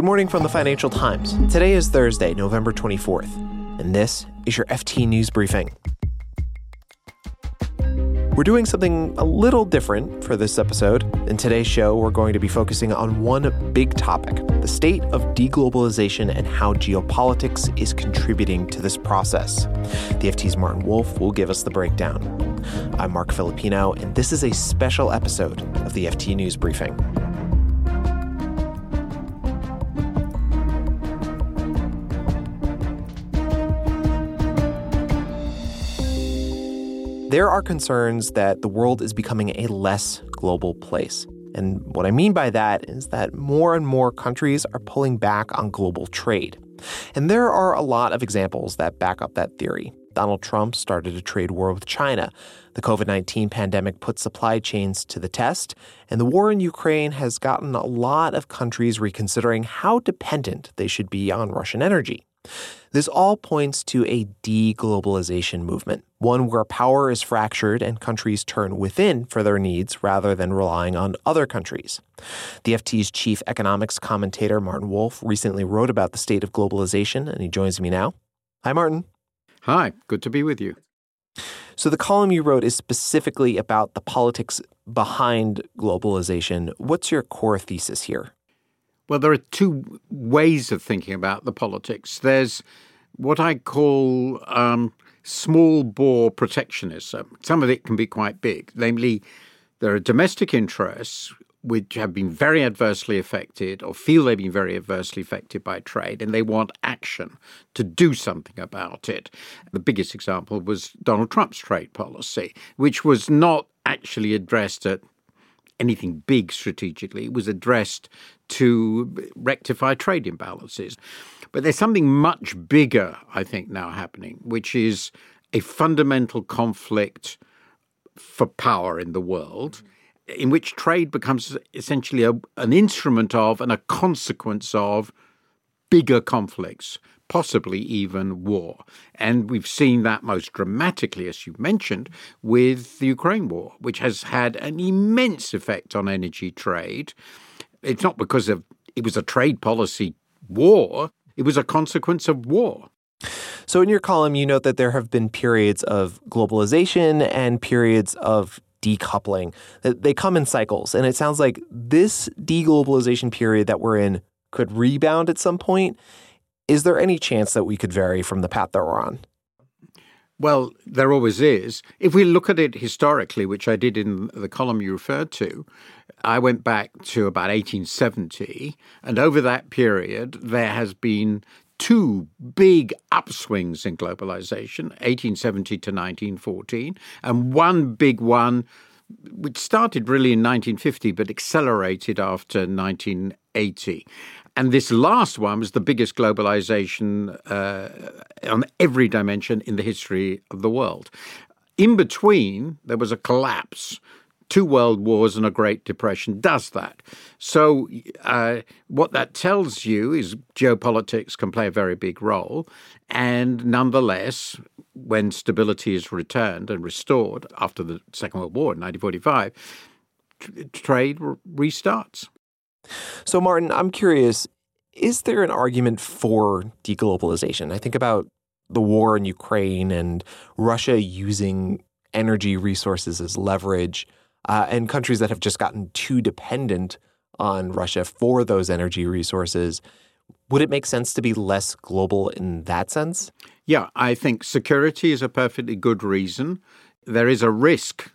Good morning from the Financial Times. Today is Thursday, November 24th, and this is your FT News Briefing. We're doing something a little different for this episode. In today's show, we're going to be focusing on one big topic the state of deglobalization and how geopolitics is contributing to this process. The FT's Martin Wolf will give us the breakdown. I'm Marc Filippino, and this is a special episode of the FT News Briefing. There are concerns that the world is becoming a less global place. And what I mean by that is that more and more countries are pulling back on global trade. And there are a lot of examples that back up that theory. Donald Trump started a trade war with China. The COVID 19 pandemic put supply chains to the test. And the war in Ukraine has gotten a lot of countries reconsidering how dependent they should be on Russian energy. This all points to a deglobalization movement, one where power is fractured and countries turn within for their needs rather than relying on other countries. The FT's chief economics commentator, Martin Wolf, recently wrote about the state of globalization, and he joins me now. Hi, Martin. Hi, good to be with you. So, the column you wrote is specifically about the politics behind globalization. What's your core thesis here? Well, there are two ways of thinking about the politics. There's what I call um, small bore protectionism. Some of it can be quite big. Namely, there are domestic interests which have been very adversely affected or feel they've been very adversely affected by trade, and they want action to do something about it. The biggest example was Donald Trump's trade policy, which was not actually addressed at anything big strategically. It was addressed to rectify trade imbalances. But there's something much bigger, I think, now happening, which is a fundamental conflict for power in the world, in which trade becomes essentially a, an instrument of and a consequence of bigger conflicts, possibly even war. And we've seen that most dramatically, as you mentioned, with the Ukraine war, which has had an immense effect on energy trade. It's not because of it was a trade policy war, it was a consequence of war. So, in your column, you note that there have been periods of globalization and periods of decoupling. They come in cycles. And it sounds like this deglobalization period that we're in could rebound at some point. Is there any chance that we could vary from the path that we're on? Well, there always is. If we look at it historically, which I did in the column you referred to, I went back to about 1870, and over that period, there has been two big upswings in globalization, 1870 to 1914, and one big one which started really in 1950 but accelerated after 1980. And this last one was the biggest globalization uh, on every dimension in the history of the world. In between, there was a collapse. Two world wars and a Great Depression does that. So, uh, what that tells you is geopolitics can play a very big role. And nonetheless, when stability is returned and restored after the Second World War in 1945, t- trade restarts. So, Martin, I'm curious is there an argument for deglobalization? I think about the war in Ukraine and Russia using energy resources as leverage, uh, and countries that have just gotten too dependent on Russia for those energy resources. Would it make sense to be less global in that sense? Yeah, I think security is a perfectly good reason. There is a risk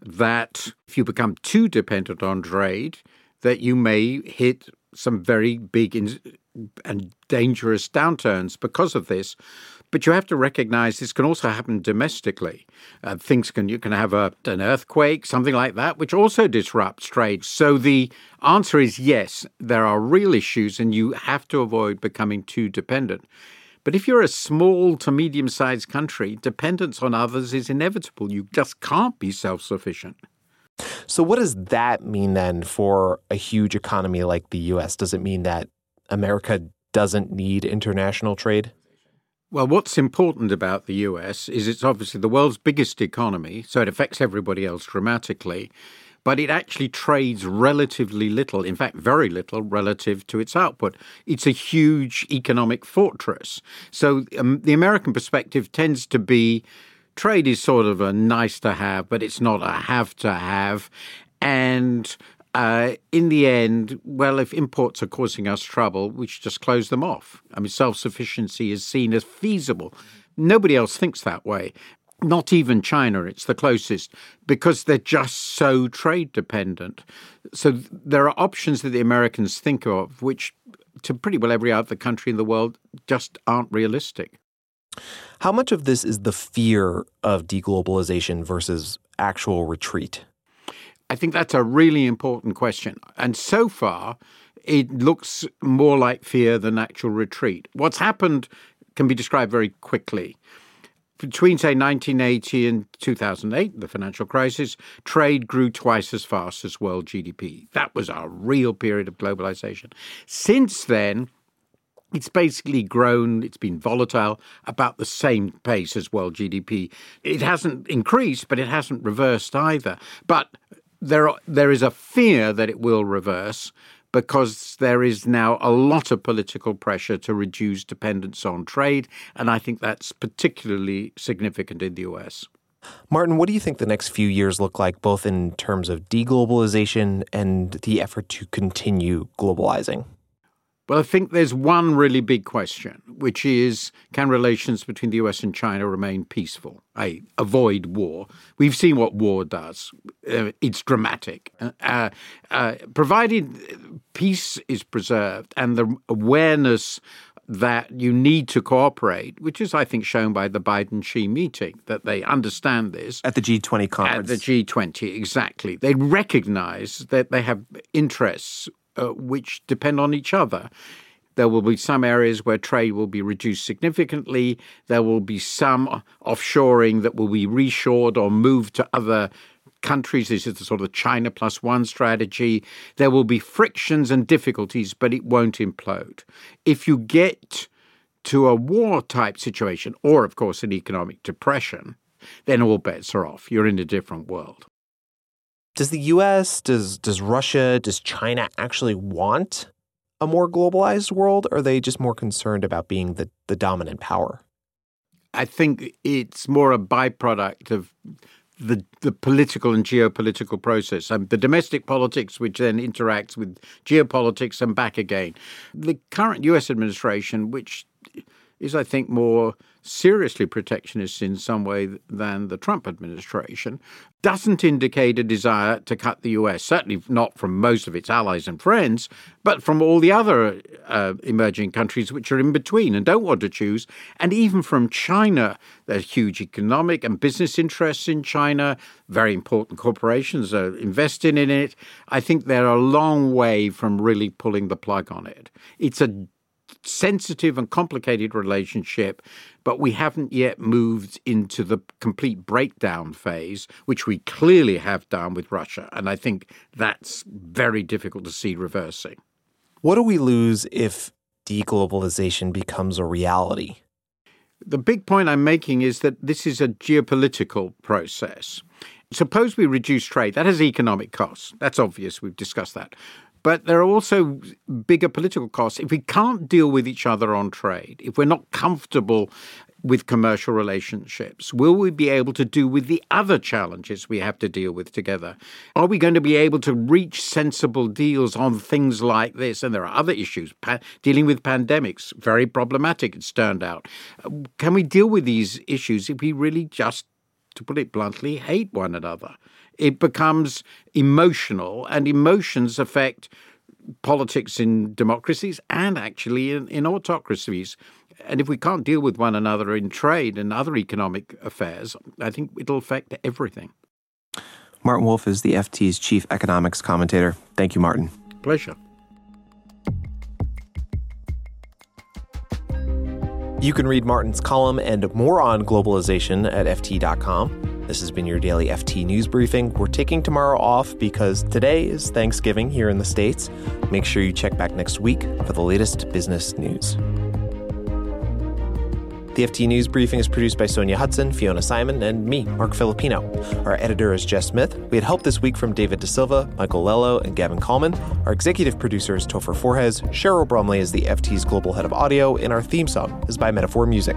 that if you become too dependent on trade, that you may hit some very big and dangerous downturns because of this. But you have to recognize this can also happen domestically. Uh, things can you can have a, an earthquake, something like that, which also disrupts trade. So the answer is yes, there are real issues, and you have to avoid becoming too dependent. But if you're a small to medium sized country, dependence on others is inevitable. You just can't be self sufficient. So, what does that mean then for a huge economy like the US? Does it mean that America doesn't need international trade? Well, what's important about the US is it's obviously the world's biggest economy, so it affects everybody else dramatically. but it actually trades relatively little, in fact, very little relative to its output. It's a huge economic fortress. So um, the American perspective tends to be trade is sort of a nice to have, but it's not a have to have. And uh, in the end, well, if imports are causing us trouble, we should just close them off. I mean, self sufficiency is seen as feasible. Nobody else thinks that way not even China, it's the closest, because they're just so trade dependent. So there are options that the Americans think of, which to pretty well every other country in the world just aren't realistic. How much of this is the fear of deglobalization versus actual retreat? I think that's a really important question. And so far, it looks more like fear than actual retreat. What's happened can be described very quickly between, say, 1980 and 2008, the financial crisis, trade grew twice as fast as world GDP. That was a real period of globalization. Since then, it's basically grown, it's been volatile about the same pace as world GDP. It hasn't increased, but it hasn't reversed either. But there, are, there is a fear that it will reverse because there is now a lot of political pressure to reduce dependence on trade. And I think that's particularly significant in the US. Martin, what do you think the next few years look like, both in terms of deglobalization and the effort to continue globalizing? Well, I think there's one really big question, which is can relations between the US and China remain peaceful? I avoid war. We've seen what war does. Uh, it's dramatic. Uh, uh, provided peace is preserved and the awareness that you need to cooperate, which is, I think, shown by the Biden Xi meeting, that they understand this. At the G20 conference. At the G20, exactly. They recognize that they have interests uh, which depend on each other. There will be some areas where trade will be reduced significantly. There will be some offshoring that will be reshored or moved to other countries. This is the sort of China plus one strategy. There will be frictions and difficulties, but it won't implode. If you get to a war type situation, or of course an economic depression, then all bets are off. You're in a different world. Does the US, does does Russia, does China actually want a more globalized world or are they just more concerned about being the, the dominant power? I think it's more a byproduct of the the political and geopolitical process, and the domestic politics, which then interacts with geopolitics and back again. The current U.S. administration, which is, I think, more seriously protectionist in some way than the Trump administration, doesn't indicate a desire to cut the US, certainly not from most of its allies and friends, but from all the other uh, emerging countries which are in between and don't want to choose. And even from China, there's huge economic and business interests in China. Very important corporations are investing in it. I think they're a long way from really pulling the plug on it. It's a sensitive and complicated relationship, but we haven't yet moved into the complete breakdown phase, which we clearly have done with Russia. And I think that's very difficult to see reversing. What do we lose if deglobalization becomes a reality? The big point I'm making is that this is a geopolitical process. Suppose we reduce trade, that has economic costs. That's obvious, we've discussed that. But there are also bigger political costs. If we can't deal with each other on trade, if we're not comfortable with commercial relationships? Will we be able to do with the other challenges we have to deal with together? Are we going to be able to reach sensible deals on things like this? And there are other issues. Pa- dealing with pandemics, very problematic, it's turned out. Can we deal with these issues if we really just, to put it bluntly, hate one another? it becomes emotional, and emotions affect politics in democracies and actually in, in autocracies. And if we can't deal with one another in trade and other economic affairs, I think it'll affect everything. Martin Wolf is the FT's chief economics commentator. Thank you, Martin. Pleasure. You can read Martin's column and more on globalization at FT.com. This has been your daily FT News Briefing. We're taking tomorrow off because today is Thanksgiving here in the States. Make sure you check back next week for the latest business news. The FT News Briefing is produced by Sonja Hutson, Fiona Symon, and me, Marc Filippino. Our editor is Jess Smith. We had help this week from David De Silva, Michael Lello, and Gavin Kallmann. Our executive producer is Topher Forhecz. Cheryl Brumley is the FT's global head of audio, and our theme song is by Metaphor Music.